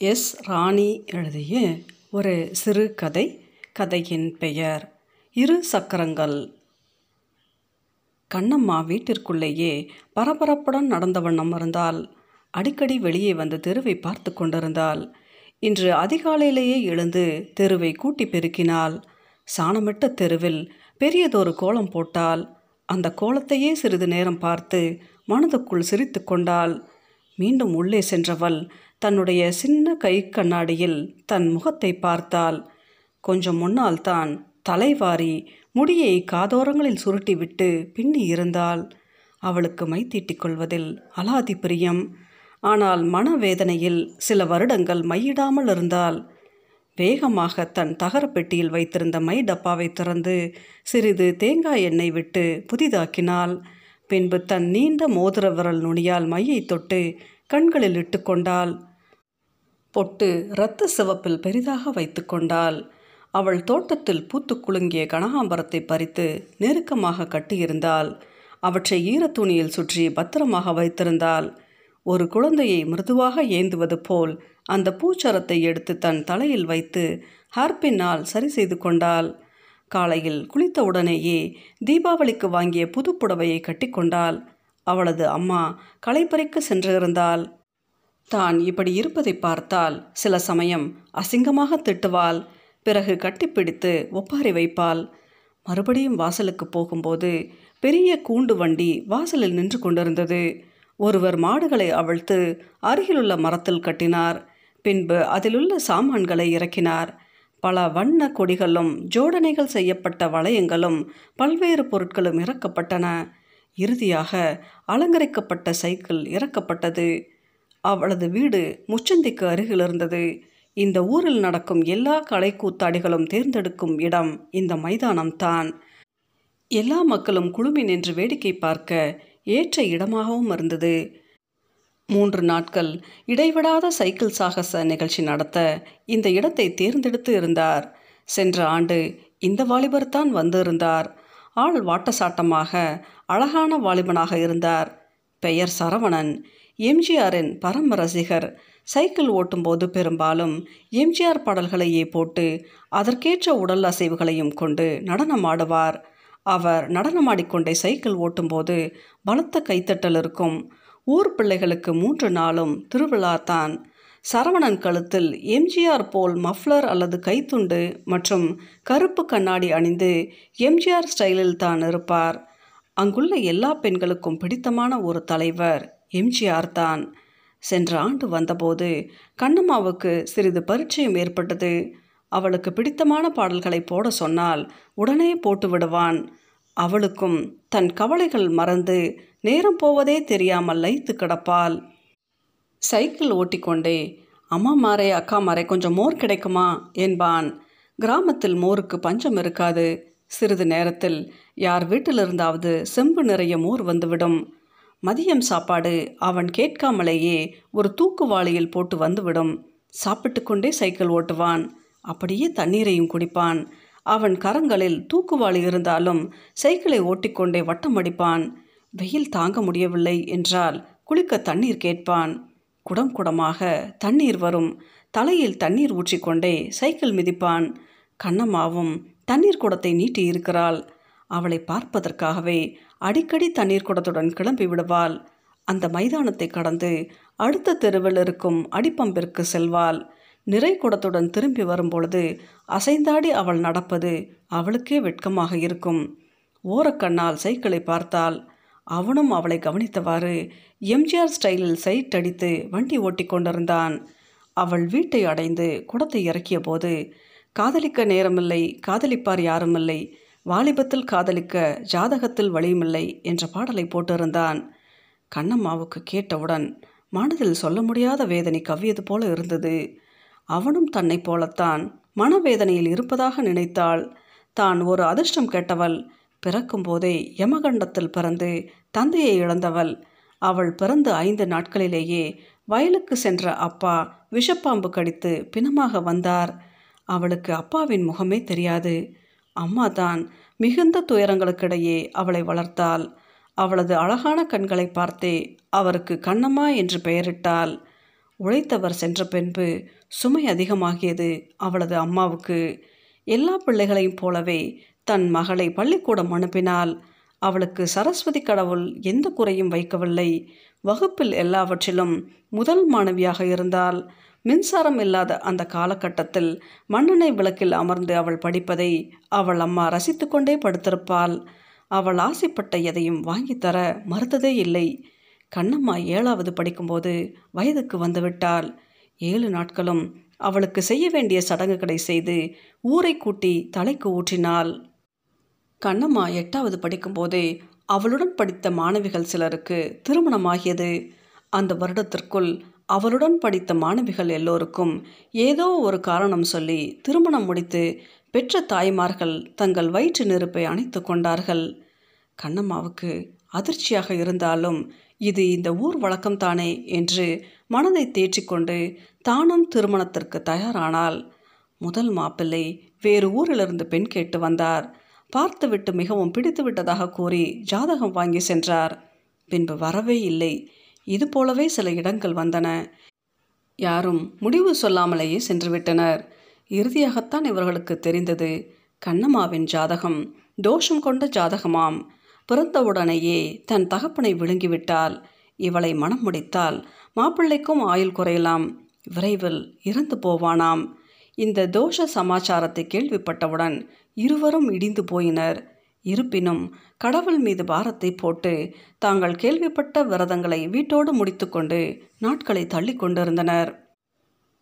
S ராணி எழுதிய ஒரு சிறு கதை கதையின் பெயர் இரு சக்கரங்கள். கண்ணம்மா வீட்டிற்குள்ளேயே பரபரப்புடன் நடந்த வண்ணம் இருந்தால் அடிக்கடி வெளியே வந்து தெருவை பார்த்து கொண்டிருந்தாள். இன்று அதிகாலையிலேயே எழுந்து தெருவை கூட்டி பெருக்கினாள். சாணமிட்ட தெருவில் பெரியதொரு கோலம் போட்டால் அந்த கோலத்தையே சிறிது நேரம் பார்த்து மனதுக்குள் சிரித்து கொண்டாள். மீண்டும் உள்ளே சென்றவள் தன்னுடைய சின்ன கை கண்ணாடியில் தன் முகத்தை பார்த்தாள். கொஞ்சம் முன்னால் தான் தலைவாரி முடியை காதோரங்களில் சுருட்டிவிட்டு பின்னி இருந்தாள். அவளுக்கு மை தீட்டிக் கொள்வதில் அலாதி பிரியம். ஆனால் மனவேதனையில் சில வருடங்கள் மையிடாமல் இருந்தால் வேகமாக தன் தகரப்பெட்டியில் வைத்திருந்த மை டப்பாவை திறந்து சிறிது தேங்காய் எண்ணெய் விட்டு புதிதாக்கினாள். பின்பு தன் நீண்ட மோதிர விரல் நுனியால் மையை தொட்டு கண்களில் இட்டு கொண்டாள் பொட்டு இரத்த சிவப்பில் பெரிதாக வைத்து கொண்டாள் அவள் தோட்டத்தில் பூத்து குலுங்கிய கனகாம்பரத்தை பறித்து நெருக்கமாக கட்டியிருந்தாள். அவற்றை ஈரத்துணியில் சுற்றி பத்திரமாக வைத்திருந்தாள். ஒரு குழந்தையை மிருதுவாக ஏந்துவது போல் அந்த பூச்சரத்தை எடுத்து தன் தலையில் வைத்து ஹார்பின்னால் சரி செய்து கொண்டாள். காலையில் குளித்த உடனேயே தீபாவளிக்கு வாங்கிய புதுப்புடவையை கட்டிக்கொண்டாள். அவளது அம்மா களைப்பறிக்க சென்றிருந்தாள். தான் இப்படி இருப்பதை பார்த்தால் சில சமயம் அசிங்கமாக திட்டுவாள். பிறகு கட்டிப்பிடித்து ஒப்பாரி வைப்பாள். மறுபடியும் வாசலுக்கு போகும்போது பெரிய கூண்டு வண்டி வாசலில் நின்று கொண்டிருந்தது. ஒருவர் மாடுகளை அவிழ்த்து அருகிலுள்ள மரத்தில் கட்டினார். பின்பு அதிலுள்ள சாமான்களை இறக்கினார். பல வண்ண கொடிகளும் ஜோடனைகள் செய்யப்பட்ட வளையங்களும் பல்வேறு பொருட்களும் இறக்கப்பட்டன. இறுதியாக அலங்கரிக்கப்பட்ட சைக்கிள் இறக்கப்பட்டது. அவளது வீடு முச்சந்திக்கு அருகில் இருந்தது. இந்த ஊரில் நடக்கும் எல்லா கலைக்கூத்தாடிகளும் தேர்ந்தெடுக்கும் இடம் இந்த மைதானம்தான். எல்லா மக்களும் குழுமி நின்று வேடிக்கை பார்க்க ஏற்ற இடமாகவும் இருந்தது. மூன்று நாட்கள் இடைவிடாத சைக்கிள் சாகச நிகழ்ச்சி நடத்த இந்த இடத்தை தேர்ந்தெடுத்து இருந்தார். சென்ற ஆண்டு இந்த வாலிபர் தான் வந்திருந்தார். ஆள் வாட்டசாட்டமாக அழகான வாலிபனாக இருந்தார். பெயர் சரவணன். எம்ஜிஆரின் பரம ரசிகர். சைக்கிள் ஓட்டும்போது பெரும்பாலும் எம்ஜிஆர் பாடல்களையே போட்டு அதற்கேற்ற உடல் அசைவுகளையும் கொண்டு நடனமாடுவார். அவர் நடனமாடிக்கொண்டே சைக்கிள் ஓட்டும்போது பலத்த கைத்தட்டல் இருக்கும். ஊர் பிள்ளைகளுக்கு மூன்று நாளும் திருவிழா தான் சரவணன் கழுத்தில் எம்ஜிஆர் போல் மஃப்ளர் அல்லது கைத்துண்டு மற்றும் கருப்பு கண்ணாடி அணிந்து எம்ஜிஆர் ஸ்டைலில் தான் இருப்பார். அங்குள்ள எல்லா பெண்களுக்கும் பிடித்தமான ஒரு தலைவர் எம்ஜிஆர் தான். சென்ற ஆண்டு வந்தபோது கண்ணம்மாவுக்கு சிறிது பரிச்சயம் ஏற்பட்டது. அவளுக்கு பிடித்தமான பாடல்களை போட சொன்னால் உடனே போட்டு விடுவான். அவளுக்கும் தன் கவலைகள் மறந்து நேரம் போவதே தெரியாமல் லைத்து கிடப்பாள். சைக்கிள் ஓட்டிக்கொண்டே அம்மா மாரே அக்கா மாரே கொஞ்சம் மோர் கிடைக்குமா? என்பான். கிராமத்தில் மோருக்கு பஞ்சம் இருக்காது. சிறிது நேரத்தில் யார் வீட்டிலிருந்தாவது செம்பு நிறைய மோர் வந்துவிடும். மதியம் சாப்பாடு அவன் கேட்காமலேயே ஒரு தூக்குவாளியில் போட்டு வந்துவிடும். சாப்பிட்டு கொண்டே சைக்கிள் ஓட்டுவான். அப்படியே தண்ணீரையும் குடிப்பான். அவன் கரங்களில் தூக்குவாளி இருந்தாலும் சைக்கிளை ஓட்டிக்கொண்டே வட்டம் அடிப்பான். வெயில் தாங்க முடியவில்லை என்றால் குளிக்க தண்ணீர் கேட்பான். குடம் குடமாக தண்ணீர் வரும். தலையில் தண்ணீர் ஊற்றிக்கொண்டே சைக்கிள் மிதிப்பான். கண்ணம்மாவும் தண்ணீர் குடத்தை நீட்டி இருக்கிறாள் அவளை பார்ப்பதற்காகவே அடிக்கடி தண்ணீர் குடத்துடன் கிளம்பி விடுவாள். அந்த மைதானத்தை கடந்து அடுத்த தெருவில் இருக்கும் அடிப்பம்பிற்கு செல்வாள். நிறை குடத்துடன் திரும்பி வரும்பொழுது அசைந்தாடி அவள் நடப்பது அவளுக்கே வெட்கமாக இருக்கும். ஓரக்கண்ணால் சைக்கிளை பார்த்தால் அவனும் அவளை கவனித்தவாறு எம்ஜிஆர் ஸ்டைலில் சைட் அடித்து வண்டி ஓட்டி கொண்டிருந்தான். அவள் வீட்டை அடைந்து குடத்தை இறக்கிய போது காதலிக்க நேரமில்லை காதலிப்பார் யாருமில்லை வாலிபத்தில் காதலிக்க ஜாதகத்தில் வழியுமில்லை என்ற பாடலை போட்டிருந்தான். கண்ணம்மாவுக்கு கேட்டவுடன் மனதில் சொல்ல முடியாத வேதனை கவ்வியது போல இருந்தது. அவனும் தன்னைப் போலத்தான் மனவேதனையில் இருப்பதாக நினைத்தாள். தான் ஒரு அதிர்ஷ்டம் கேட்டவள். பிறக்கும் போதே யமகண்டத்தில் பிறந்து தந்தையை இழந்தவள். அவள் பிறந்து ஐந்து நாட்களிலேயே வயலுக்கு சென்ற அப்பா விஷப்பாம்பு கடித்து பிணமாக வந்தார். அவளுக்கு அப்பாவின் முகமே தெரியாது. அம்மா தான் மிகுந்த துயரங்களுக்கிடையே அவளை வளர்த்தாள். அவளது அழகான கண்களை பார்த்தே அவருக்கு கண்ணம்மா என்று பெயரிட்டாள். உழைத்தவர் சென்ற பின்பு சுமை அதிகமாகியது அவளது அம்மாவுக்கு. எல்லா பிள்ளைகளையும் போலவே தன் மகளை பள்ளிக்கூடம் அனுப்பினால் அவளுக்கு சரஸ்வதி கடவுள் எந்த குறையும் வைக்கவில்லை. வகுப்பில் எல்லாவற்றிலும் முதல் மாணவியாக இருந்தால் மின்சாரம் இல்லாத அந்த காலகட்டத்தில் மண்ணெண்ணெய் விளக்கில் அமர்ந்து அவள் படிப்பதை அவள் அம்மா ரசித்து கொண்டே படுத்திருப்பாள். அவள் ஆசைப்பட்ட எதையும் வாங்கித்தர மறுத்ததே இல்லை. கண்ணம்மா ஏழாவது படிக்கும்போது வயதுக்கு வந்துவிட்டாள். ஏழு நாட்களும் அவளுக்கு செய்ய வேண்டிய சடங்குகளை செய்து ஊரை கூட்டி தலைக்கு ஊற்றினாள். கண்ணம்மா எட்டாவது படிக்கும்போதே அவளுடன் படித்த மாணவிகள் சிலருக்கு திருமணமாகியது. அந்த வருடத்திற்குள் அவளுடன் படித்த மாணவிகள் எல்லோருக்கும் ஏதோ ஒரு காரணம் சொல்லி திருமணம் முடித்து பெற்ற தாய்மார்கள் தங்கள் வயிற்று நெருப்பை அணைத்து கொண்டார்கள். கண்ணம்மாவுக்கு அதிர்ச்சியாக இருந்தாலும் இது இந்த ஊர் வழக்கம்தானே என்று மனதை தேற்றிக்கொண்டு தானும் திருமணத்திற்கு தயாரானாள். முதல் மாப்பிள்ளை வேறு ஊரிலிருந்து பெண் கேட்டு வந்தார். பார்த்துவிட்டு மிகவும் பிடித்து விட்டதாக கூறி ஜாதகம் வாங்கி சென்றார். பின்பு வரவே இல்லை. இது போலவே சில இடங்கள் வந்தன. யாரும் முடிவு சொல்லாமலேயே சென்றுவிட்டனர். இறுதியாகத்தான் இவர்களுக்கு தெரிந்தது. கண்ணம்மாவின் ஜாதகம் தோஷம் கொண்ட ஜாதகமாம். பிறந்தவுடனேயே தன் தகப்பனை விழுங்கிவிட்டால் இவளை மனம் முடித்தால் மாப்பிள்ளைக்கும் ஆயுள் குறையலாம். விரைவில் இறந்து போவானாம். இந்த தோஷ சமாச்சாரத்தை கேள்விப்பட்டவுடன் இருவரும் இடிந்து போயினர். இருப்பினும் கடவுள் மீது பாரத்தை போட்டு தாங்கள் கேள்விப்பட்ட விரதங்களை வீட்டோடு முடித்துக்கொண்டு நாட்களை தள்ளி கொண்டிருந்தனர்.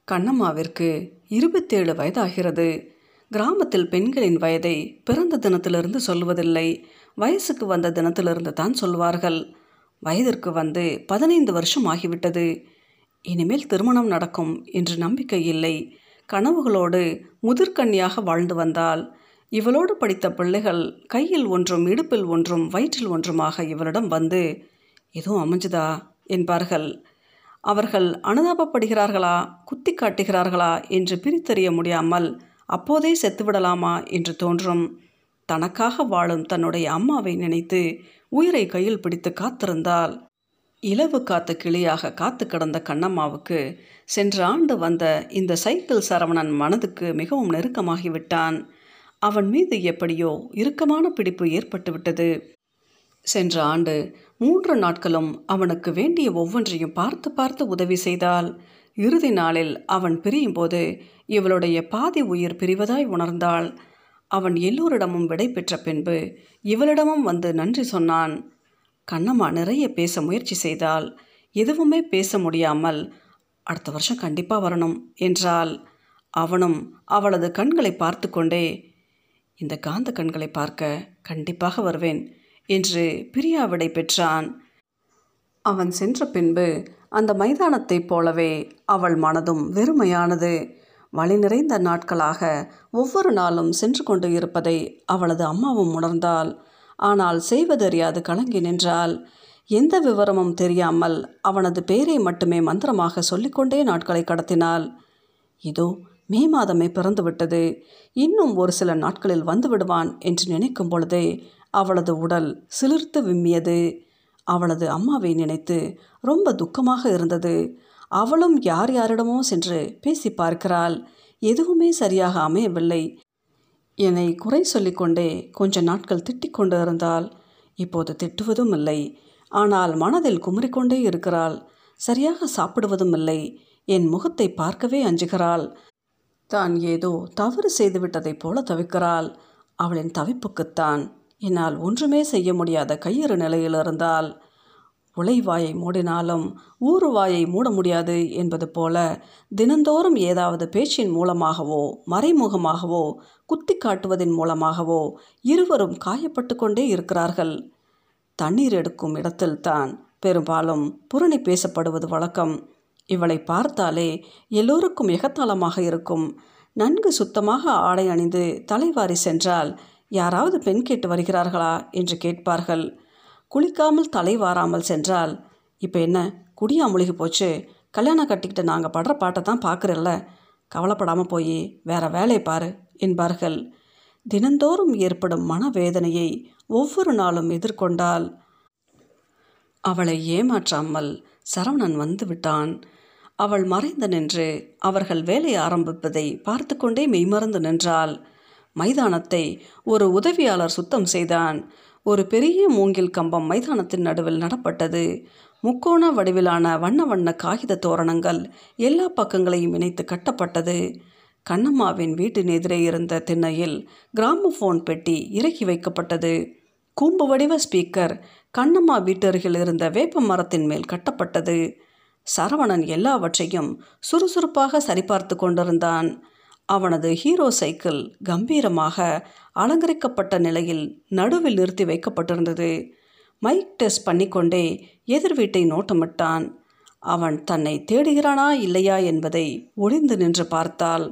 கண்ணம்மாவிற்கு இருபத்தேழு வயதாகிறது. கிராமத்தில் பெண்களின் வயதை பிறந்த தினத்திலிருந்து சொல்வதில்லை வயசுக்கு வந்த தினத்திலிருந்து தான் சொல்வார்கள். வயதிற்கு வந்து பதினைந்து வருஷம் ஆகிவிட்டது. இனிமேல் திருமணம் நடக்கும் என்று நம்பிக்கை இல்லை. கனவுகளோடு முதிர்கன்னியாக வாழ்ந்து வந்தால் இவளோடு படித்த பிள்ளைகள் கையில் ஒன்றும் இடுப்பில் ஒன்றும் வயிற்றில் ஒன்றுமாக இவளிடம் வந்து எதுவும் அமைஞ்சுதா? என்பார்கள். அவர்கள் அனுதாபப்படுகிறார்களா? குத்தி காட்டுகிறார்களா? என்று பிரித்தறிய முடியாமல் அப்போதே செத்துவிடலாமா? என்று தோன்றும். தனக்காக வாழும் தன்னுடைய அம்மாவை நினைத்து உயிரை கையில் பிடித்து காத்திருந்தாள். இலவு காத்து கிளியாக காத்து கிடந்த கண்ணம்மாவுக்கு சென்ற ஆண்டு வந்த இந்த சைக்கிள் சரவணன் மனதுக்கு மிகவும் நெருக்கமாகிவிட்டான். அவன் மீது எப்படியோ இறுக்கமான பிடிப்பு ஏற்பட்டுவிட்டது. சென்ற ஆண்டு மூன்று நாட்களும் அவனுக்கு வேண்டிய ஒவ்வொன்றையும் பார்த்து பார்த்து உதவி செய்தால் இறுதி நாளில் அவன் பிரியும்போது இவளுடைய பாதி உயிர் பிரிவதாய் உணர்ந்தாள். அவன் எல்லோரிடமும் விடை பெற்ற பின்பு இவளிடமும் வந்து நன்றி சொன்னான். கண்ணம்மா நிறைய பேச முயற்சி செய்தால் எதுவுமே பேச முடியாமல் அடுத்த வருஷம் கண்டிப்பாக வரணும் என்றால் அவனும் அவளது கண்களை பார்த்து கொண்டே இந்த காந்த கண்களை பார்க்க கண்டிப்பாக வருவேன் என்று பிரியாவிடை பெற்றான். அவன் சென்ற பின்பு அந்த மைதானத்தைப் போலவே அவள் மனதும் வெறுமையானது. வழி நிறைந்த நாட்களாக ஒவ்வொரு நாளும் சென்று கொண்டு இருப்பதை அவளது அம்மாவும் உணர்ந்தாள். ஆனால் செய்வதறியாது கலங்கி நின்றாள். எந்த விவரமும் தெரியாமல் அவனது பெயரை மட்டுமே மந்திரமாக சொல்லிக்கொண்டே நாட்களை கடத்தினாள். இதோ மே மாதமே பிறந்துவிட்டது. இன்னும் ஒரு சில நாட்களில் வந்து விடுவான் என்று நினைக்கும் பொழுதே அவளது உடல் சிலிர்த்து விம்மியது. அவளது அம்மாவை நினைத்து ரொம்ப துக்கமாக இருந்தது. அவளும் யார் யாரிடமோ சென்று பேசி பார்க்கிறாள். எதுவுமே சரியாக அமையவில்லை. என்னை குறை சொல்லிக்கொண்டே கொஞ்ச நாட்கள் திட்டிக் கொண்டு இருந்தால் இப்போது திட்டுவதும் இல்லை. ஆனால் மனதில் குமரிக்கொண்டே இருக்கிறாள். சரியாக சாப்பிடுவதும் இல்லை. என் முகத்தை பார்க்கவே அஞ்சுகிறாள். தான் ஏதோ தவறு செய்துவிட்டதைப் போல தவிக்கிறாள். அவளின் தவிப்புக்குத்தான் என்னால் ஒன்றுமே செய்ய முடியாத கையறு நிலையில் இருந்தால் உழைவாயை மூடினாலும் ஊறுவாயை மூட முடியாது என்பது போல தினந்தோறும் ஏதாவது பேச்சின் மூலமாகவோ மறைமுகமாகவோ குத்தி காட்டுவதன் மூலமாகவோ இருவரும் காயப்பட்டு கொண்டே இருக்கிறார்கள். தண்ணீர் எடுக்கும் இடத்தில்தான் பெரும்பாலும் புரணி பேசப்படுவது வழக்கம். இவளை பார்த்தாலே எல்லோருக்கும் எகத்தாளமாக இருக்கும். நன்கு சுத்தமாக ஆடை அணிந்து தலைவாரி சென்றால் யாராவது பெண் கேட்டு வருகிறார்களா என்று கேட்பார்கள். குளிக்காமல் தலைவாராமல் சென்றால் இப்போ என்ன? குடியா மூழ்கி போச்சு? கல்யாணம் கட்டிக்கிட்டு நாங்கள் படுற பாட்டை தான் பார்க்குறல்ல கவலைப்படாமல் போய் வேற வேலையை பாரு. என்பார்கள். தினந்தோறும் ஏற்படும் மனவேதனையை ஒவ்வொரு நாளும் எதிர்கொண்டால் அவளை ஏமாற்றாமல் சரவணன் வந்து விட்டான். அவள் மறைந்து நின்று அவர்கள் வேலை ஆரம்பிப்பதை பார்த்து கொண்டே மெய்மறந்து நின்றாள். மைதானத்தை ஒரு உதவியாளர் சுத்தம் செய்தான். ஒரு பெரிய மூங்கில் கம்பம் மைதானத்தின் நடுவில் நடப்பட்டது. முக்கோண வடிவிலான வண்ண வண்ண காகித தோரணங்கள் எல்லா பக்கங்களையும் இணைத்து கட்டப்பட்டது. கண்ணம்மாவின் வீட்டின் எதிரே இருந்த திண்ணையில் கிராமபோன் பெட்டி இறக்கி வைக்கப்பட்டது. கூம்பு வடிவ ஸ்பீக்கர் கண்ணம்மா வீட்டருகில் இருந்த வேப்ப மரத்தின் மேல் கட்டப்பட்டது. சரவணன் எல்லாவற்றையும் சுறுசுறுப்பாக சரிபார்த்து கொண்டிருந்தான். அவனது ஹீரோ சைக்கிள் கம்பீரமாக அலங்கரிக்கப்பட்ட நிலையில் நடுவில் நிறுத்தி வைக்கப்பட்டிருந்தது. மைக் டெஸ்ட் பண்ணிக்கொண்டே எதிர் வீட்டை நோட்டமிட்டான். அவன் தன்னை தேடுகிறானா இல்லையா என்பதை ஒளிந்து நின்று பார்த்தாள்.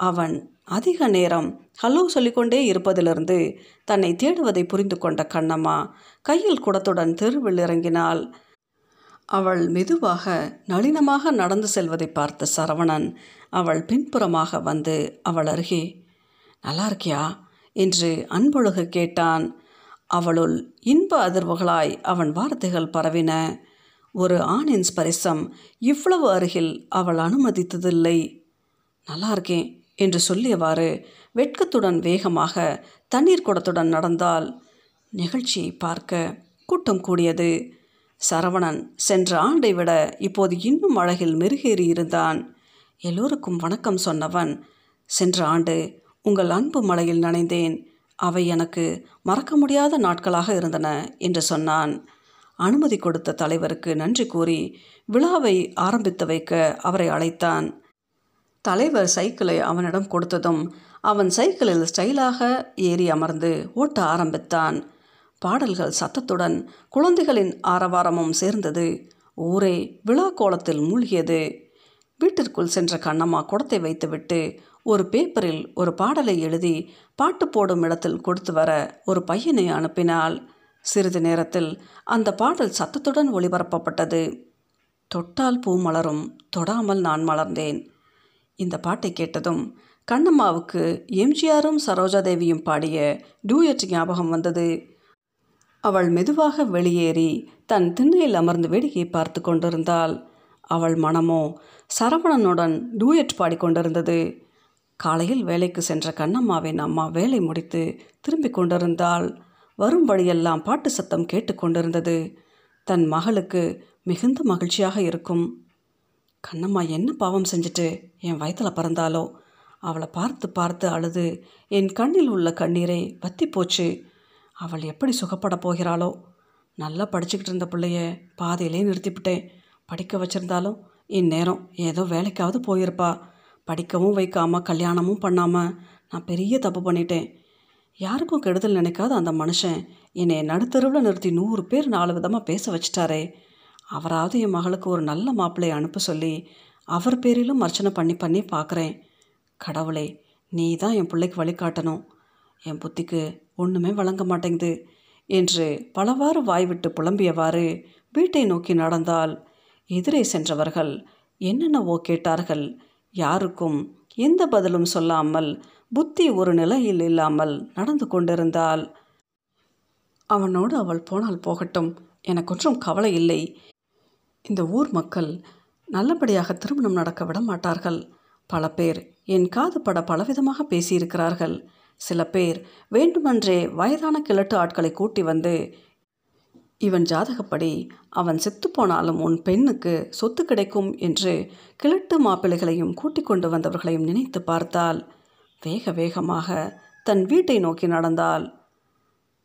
அவன் அதிக நேரம் ஹலோ சொல்லிக்கொண்டே இருப்பதிலிருந்து தன்னை தேடுவதை புரிந்து கொண்ட கண்ணம்மா கையில் குடத்துடன் தெருவில் இறங்கினாள். அவள் மெதுவாக நளினமாக நடந்து செல்வதை பார்த்த சரவணன் அவள் பின்புறமாக வந்து அவள் அருகே நல்லா இருக்கியா? என்று அன்பொழுக கேட்டான். அவளுள் இன்ப அதிர்வுகளாய் அவன் வார்த்தைகள் பரவின. ஒரு ஆணின் ஸ்பரிசம் இவ்வளவு அருகில் அவள் அனுமதித்ததில்லை. நல்லா இருக்கேன். என்று சொல்லியவாறு வெட்கத்துடன் வேகமாக தண்ணீர் குடத்துடன் நடந்தால் நிகழ்ச்சியை பார்க்க கூட்டம் கூடியது. சரவணன் சென்ற ஆண்டை விட இப்போது இன்னும் அழகில் மெருகேறி இருந்தான். எல்லோருக்கும் வணக்கம் சொன்னவன் சென்ற ஆண்டு உங்கள் அன்பு மலையில் நனைந்தேன். அவை எனக்கு மறக்க முடியாத நாட்களாக இருந்தன என்று சொன்னான். அனுமதி கொடுத்த தலைவருக்கு நன்றி கூறி விழாவை ஆரம்பித்து வைக்க அவரை அழைத்தான். தலைவர் சைக்கிளை அவனிடம் கொடுத்ததும் அவன் சைக்கிளில் ஸ்டைலாக ஏறி அமர்ந்து ஓட்ட ஆரம்பித்தான். பாடல்கள் சத்தத்துடன் குழந்தைகளின் ஆரவாரமும் சேர்ந்தது. ஊரே விழா கோலத்தில் மூழ்கியது. வீட்டிற்குள் சென்ற கண்ணம்மா குடத்தை வைத்துவிட்டு ஒரு பேப்பரில் ஒரு பாடலை எழுதி பாட்டு போடும் இடத்தில் கொடுத்து வர ஒரு பையனை அனுப்பினாள். சிறிது நேரத்தில் அந்த பாடல் சத்தத்துடன் ஒளிபரப்பப்பட்டது. தொட்டால் பூ மலரும் தொடாமல் நான் மலர்ந்தேன். இந்த பாட்டை கேட்டதும் கண்ணம்மாவுக்கு எம்ஜிஆரும் சரோஜாதேவியும் பாடிய டூயட் ஞாபகம் வந்தது. அவள் மெதுவாக வெளியேறி தன் திண்ணையில் அமர்ந்து வேடிக்கை பார்த்து கொண்டிருந்தாள். அவள் மனமோ சரவணனுடன் டூயட் பாடிக்கொண்டிருந்தது காலையில் வேலைக்கு சென்ற கண்ணம்மாவின் அம்மா வேலை முடித்து திரும்பிக் கொண்டிருந்தாள். வரும் வழியெல்லாம் பாட்டு சத்தம் கேட்டுக்கொண்டிருந்தது தன் மகளுக்கு மிகுந்த மகிழ்ச்சியாக இருக்கும். கண்ணம்மா என்ன பாவம் செஞ்சுட்டு என் வயத்தில் பிறந்தாலோ? அவளை பார்த்து பார்த்து அழுது என் கண்ணில் உள்ள கண்ணீரை வத்தி போச்சு. அவள் எப்படி சுகப்பட போகிறாளோ? நல்லா படிச்சுக்கிட்டு இருந்த பிள்ளைய பாதையிலே நிறுத்திவிட்டேன் படிக்க வச்சுருந்தாலும் இந்நேரம் ஏதோ வேலைக்காவது போயிருப்பா. படிக்கவும் வைக்காமல் கல்யாணமும் பண்ணாமல் நான் பெரிய தப்பு பண்ணிட்டேன். யாருக்கும் கெடுதல் நினைக்காத அந்த மனுஷன் என்னை நடுத்தருவில் நிறுத்தி நூறு பேர் நாலு விதமாக பேச வச்சிட்டாரே. அவராவது என் மகளுக்கு ஒரு நல்ல மாப்பிள்ளையை அனுப்ப சொல்லி அவர் பேரிலும் அர்ச்சனை பண்ணி பண்ணி பார்க்குறேன். கடவுளே நீ தான் என் பிள்ளைக்கு வழிகாட்டணும் என் புத்திக்கு ஒன்றுமே வழங்க மாட்டேங்குது. என்று பலவாறு வாய்விட்டு புலம்பியவாறு வீட்டை நோக்கி நடந்தால் எதிரே சென்றவர்கள் என்னென்னவோ கேட்டார்கள். யாருக்கும் எந்த பதிலும் சொல்லாமல் புத்தி ஒரு நிலையில் இல்லாமல் நடந்து கொண்டிருந்தாள் அவனோடு அவள் போனால் போகட்டும். எனக்கு ஒன்றும் கவலை இல்லை. இந்த ஊர் மக்கள் நல்லபடியாக திருமணம் நடக்க விட மாட்டார்கள். பல பேர் என் காது பட பலவிதமாக பேசியிருக்கிறார்கள். சில பேர் வேண்டுமென்றே வயதான கிழட்டு ஆட்களை கூட்டி வந்து இவன் ஜாதகப்படி அவன் செத்துப்போனாலும் உன் பெண்ணுக்கு சொத்து கிடைக்கும் என்று கிழட்டு மாப்பிள்ளைகளையும் கூட்டிக் கொண்டு வந்தவர்களையும் நினைத்து பார்த்தால் வேக வேகமாக தன் வீட்டை நோக்கி நடந்தாள்.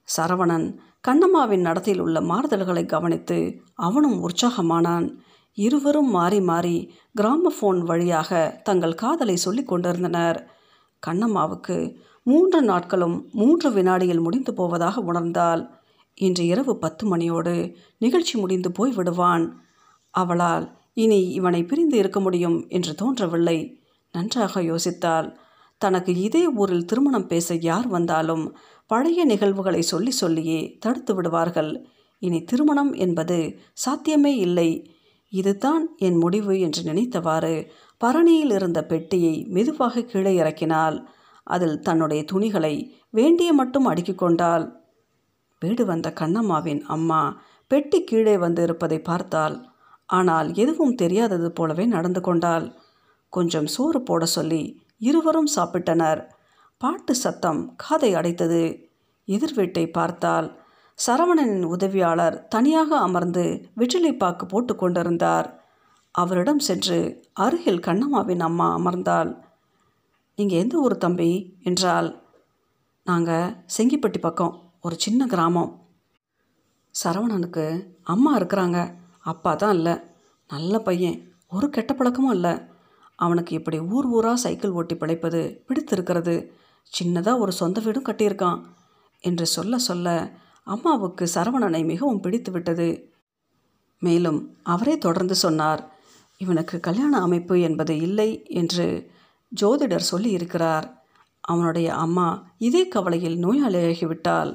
சரவணன் கண்ணம்மாவின் நடத்தையில் உள்ள மாறுதல்களை கவனித்து அவனும் உற்சாகமானான். இருவரும் மாறி மாறி கிராமபோன் வழியாக தங்கள் காதலை சொல்லிக் கொண்டிருந்தனர். கண்ணம்மாவுக்கு மூன்று நாட்களும் மூன்று வினாடியில் முடிந்து போவதாக உணர்ந்தால் இன்று இரவு பத்து மணியோடு நிகழ்ச்சி முடிந்து போய் விடுவான் அவளால் இனி இவனை பிரிந்து இருக்க முடியும் என்று தோன்றவில்லை. நன்றாக யோசித்தாள். தனக்கு இதே ஊரில் திருமணம் பேச யார் வந்தாலும் பழைய நிகழ்வுகளை சொல்லி சொல்லியே தடுத்து விடுவார்கள். இனி திருமணம் என்பது சாத்தியமே இல்லை. இதுதான் என் முடிவு என்று நினைத்தவாறு பரணியில் இருந்த பெட்டியை மெதுவாக கீழே இறக்கினாள். அதில் தன்னுடைய துணிகளை வேண்டிய மட்டும் அடுக்கிக் கொண்டாள். வீடு வந்த கண்ணம்மாவின் அம்மா பெட்டி கீழே வந்து இருப்பதை பார்த்தாள். ஆனால் எதுவும் தெரியாதது போலவே நடந்து கொண்டாள். கொஞ்சம் சோறு போட சொல்லி இருவரும் சாப்பிட்டனர். பாட்டு சத்தம் காதை அடைத்தது. எதிர் வீட்டை பார்த்தால் சரவணனின் உதவியாளர் தனியாக அமர்ந்து வெற்றிலை பாக்கு போட்டு கொண்டிருந்தார். அவரிடம் சென்று அருகில் கண்ணம்மாவின் அம்மா அமர்ந்தாள். நீங்கள் எந்த ஊர் தம்பி? என்றால் நாங்கள் செங்கிப்பட்டி பக்கம் ஒரு சின்ன கிராமம். சரவணனுக்கு அம்மா இருக்கிறாங்க. அப்பா தான் இல்லை. நல்ல பையன். ஒரு கெட்ட பழக்கமும் இல்லை. அவனுக்கு இப்படி ஊர் ஊராக சைக்கிள் ஓட்டி பிழைப்பது பிடித்திருக்கிறது. சின்னதாக ஒரு சொந்த வீடும் கட்டியிருக்கான் என்று சொல்ல சொல்ல அம்மாவுக்கு சரவணனை மிகவும் பிடித்து விட்டது. மேலும் அவரே தொடர்ந்து சொன்னார் இவனுக்கு கல்யாண அமைப்பு என்பது இல்லை என்று ஜோதிடர் சொல்லி இருக்கிறார் அவனுடைய அம்மா இதே கவலையில் நோயாளியாகிவிட்டால்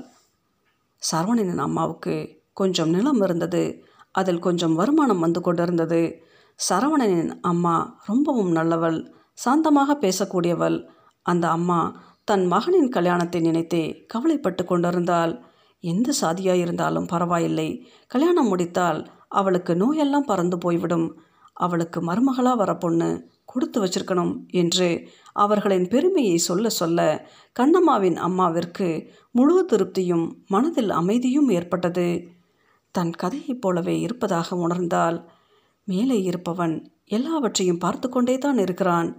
சரவணனின் அம்மாவுக்கு கொஞ்சம் நிலம் இருந்தது. அதில் கொஞ்சம் வருமானம் வந்து கொண்டிருந்தது. சரவணனின் அம்மா ரொம்பவும் நல்லவள் சாந்தமாக பேசக்கூடியவள். அந்த அம்மா தன் மகனின் கல்யாணத்தை நினைத்தே கவலைப்பட்டு கொண்டிருந்தாள். எந்த சாதியாக இருந்தாலும் பரவாயில்லை. கல்யாணம் முடித்தால் அவளுக்கு நோயெல்லாம் பறந்து போய்விடும். அவளுக்கு மருமகளாக வர பொண்ணு கொடுத்து வச்சிருக்கணும் என்று அவர்களின் பெருமையை சொல்ல சொல்ல கண்ணம்மாவின் அம்மாவிற்கு முழு திருப்தியும் மனதில் அமைதியும் ஏற்பட்டது. தன் கதையைப் போலவே இருப்பதாக உணர்ந்தாள். மேலே இருப்பவன் எல்லாவற்றையும் பார்த்து கொண்டே தான் இருக்கிறான்.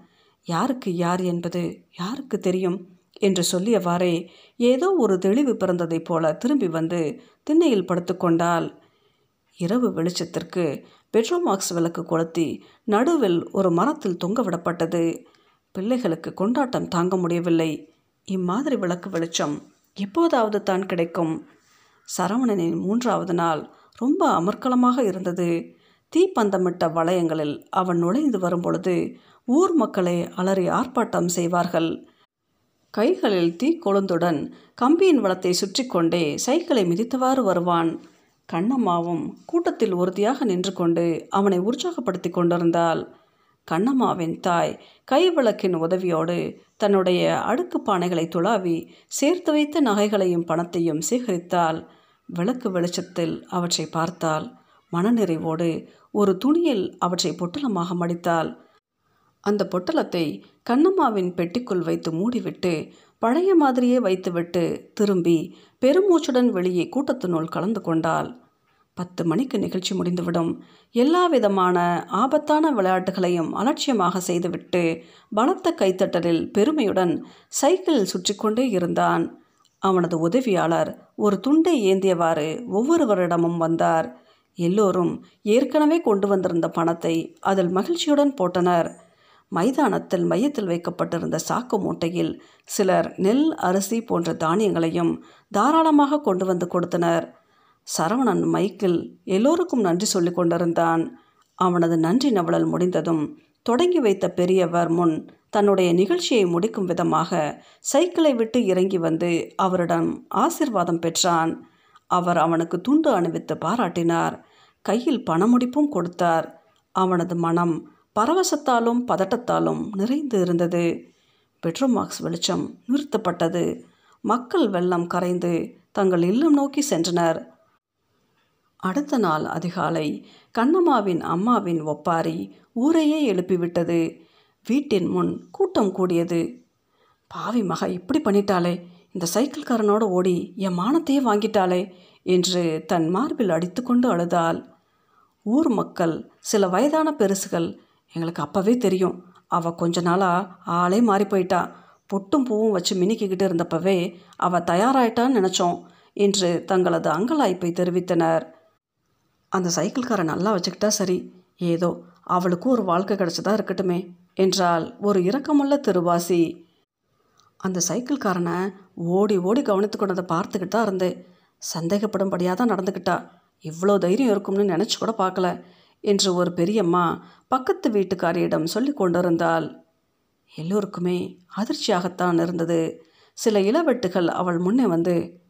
யாருக்கு யார் என்பது யாருக்கு தெரியும்? என்று சொல்லியவாறே ஏதோ ஒரு தெளிவு பிறந்ததைப் போல திரும்பி வந்து திண்ணையில் படுத்துக்கொண்டால் இரவு வெளிச்சத்திற்கு பெட்ரோமாக்ஸ் விளக்கு கொளுத்தி நடுவில் ஒரு மரத்தில் தொங்கவிடப்பட்டது பிள்ளைகளுக்கு கொண்டாட்டம் தாங்க முடியவில்லை. இம்மாதிரி விளக்கு வெளிச்சம் எப்போதாவது தான் கிடைக்கும். சரவணனின் மூன்றாவது நாள் ரொம்ப அமர்க்கலமாக இருந்தது. தீப்பந்தமிட்ட வளையங்களில் அவன் நுழைந்து வரும்பொழுது ஊர் மக்களே அலறி ஆர்ப்பாட்டம் செய்வார்கள். கைகளில் தீக்கொழுந்துடன் கம்பியின் வளத்தை சுற்றி கொண்டே சைக்கிளை மிதித்தவாறு வருவான். கண்ணம்மாவும் கூட்டத்தில் உறுதியாக நின்று கொண்டு அவனை உற்சாகப்படுத்தி கொண்டிருந்தாள். கண்ணம்மாவின் தாய் கைவிளக்கின் உதவியோடு தன்னுடைய அடுக்கு பானைகளை துளாவி சேர்த்து வைத்த நகைகளையும் பணத்தையும் சேகரித்தாள். விளக்கு வெளிச்சத்தில் அவற்றை பார்த்தாள். மனநிறைவோடு ஒரு துணியில் அவற்றை பொட்டலமாக மடித்தாள். அந்த பொட்டலத்தை கண்ணம்மாவின் பெட்டிக்குள் வைத்து மூடிவிட்டு பழைய மாதிரியே வைத்துவிட்டு திரும்பி பெருமூச்சுடன் வெளியே கூட்டத்தினுள் கலந்து கொண்டாள். பத்து மணிக்கு நிகழ்ச்சி முடிந்துவிடும். எல்லா விதமான ஆபத்தான விளையாட்டுகளையும் அலட்சியமாக செய்துவிட்டு பலத்த கைத்தட்டலில் பெருமையுடன் சைக்கிள் சுற்றி கொண்டே இருந்தான். அவனது உதவியாளர் ஒரு துண்டை ஏந்தியவாறு ஒவ்வொருவரிடமும் வந்தார். எல்லோரும் ஏற்கனவே கொண்டு வந்திருந்த பணத்தை அதில் மகிழ்ச்சியுடன் போட்டனர். மைதானத்தில் மையத்தில் வைக்கப்பட்டிருந்த சாக்கு மூட்டையில் சிலர் நெல் அரிசி போன்ற தானியங்களையும் தாராளமாக கொண்டு வந்து கொடுத்தனர். சரவணன் மைக்கில் எல்லோருக்கும் நன்றி சொல்லி கொண்டிருந்தான். அவனது நன்றி நவளல் முடிந்ததும் தொடங்கி வைத்த பெரியவர் முன் தன்னுடைய நிகழ்ச்சியை முடிக்கும் விதமாக சைக்கிளை விட்டு இறங்கி வந்து அவரிடம் ஆசிர்வாதம் பெற்றான். அவர் அவனுக்கு துண்டு அணிவித்து பாராட்டினார். கையில் பணமுடிப்பும் கொடுத்தார். அவனது மனம் பரவசத்தாலும் பதட்டத்தாலும் நிறைந்து இருந்தது. பெட்ரோமாக்ஸ் வெளிச்சம் நிறுத்தப்பட்டது. மக்கள் வெள்ளம் கரைந்து தங்கள் இல்லம் நோக்கி சென்றனர். அடுத்த நாள் அதிகாலை கண்ணம்மாவின் அம்மாவின் ஒப்பாரி ஊரையே எழுப்பிவிட்டது. வீட்டின் முன் கூட்டம் கூடியது. பாவி மக இப்படி பண்ணிட்டாளே. இந்த சைக்கிள்காரனோட ஓடி என் மானத்தையே வாங்கிட்டாளே என்று தன் மார்பில் அடித்துக்கொண்டு அழுதாள். ஊர் மக்கள் சில வயதான பெருசுகள் எங்களுக்கு அப்போவே தெரியும். அவள் கொஞ்ச நாளாக ஆளே மாறி போயிட்டா. பொட்டும் பூவும் வச்சு மினுக்கிக்கிட்டு இருந்தப்பவே அவள் தயாராயிட்டான்னு நினச்சோம் என்று தங்களது அங்கலாய்ப்பை தெரிவித்தனர். அந்த சைக்கிள்காரை நல்லா வச்சுக்கிட்டா சரி. ஏதோ அவளுக்கும் ஒரு வாழ்க்கை கிடச்சதா இருக்கட்டுமே என்றால் ஒரு இரக்கமுள்ள திருவாசி. அந்த சைக்கிள்காரனை ஓடி ஓடி கவனித்து கொண்டதை பார்த்துக்கிட்டு தான் இருந்தேன். சந்தேகப்படும்படியாக தான் நடந்துக்கிட்டா. இவ்வளோ தைரியம் இருக்கும்னு நினச்சி கூட பார்க்கல என்று ஒரு பெரியம்மா பக்கத்து வீட்டுக்காரியிடம் சொல்லி கொண்டிருந்தாள். எல்லோருக்குமே அதிர்ச்சியாகத்தான் இருந்தது. சில இளவெட்டுகள் அவள் முன்னே வந்து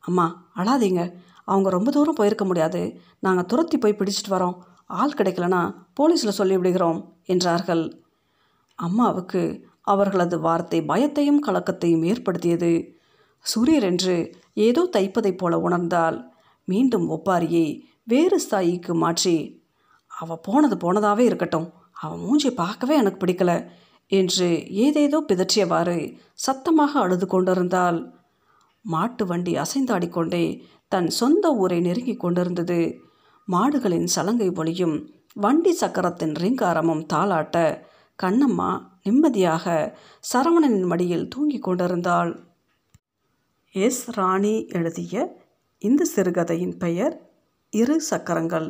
அம்மா அழாதீங்க. அவங்க ரொம்ப தூரம் போயிருக்க முடியாது. நாங்கள் துரத்தி போய் பிடிச்சிட்டு வரோம். ஆள் கிடைக்கலனா போலீஸில் சொல்லி விடுகிறோம் என்றார்கள். அம்மாவுக்கு அவர்களது வார்த்தை பயத்தையும் கலக்கத்தையும் ஏற்படுத்தியது. சூரியர் என்று ஏதோ தைப்பதைப் போல உணர்ந்தால் மீண்டும் ஒப்பாரியை வேறு ஸ்தாயிக்கு மாற்றி அவள் போனது போனதாகவே இருக்கட்டும். அவன் மூஞ்சி பார்க்கவே எனக்கு பிடிக்கல என்று ஏதேதோ பிதற்றியவாறு சத்தமாக அழுது கொண்டிருந்தாள். மாட்டு வண்டி அசைந்தாடிக்கொண்டே தன் சொந்த ஊரை நெருங்கி கொண்டிருந்தது. மாடுகளின் சலங்கை ஒளியும் வண்டி சக்கரத்தின் ரீங்காரமும் தாளாட்ட கண்ணம்மா நிம்மதியாக சரவணனின் மடியில் தூங்கிக் கொண்டிருந்தாள். எஸ் ராணி எழுதிய இந்த சிறுகதையின் பெயர் இரு சக்கரங்கள்.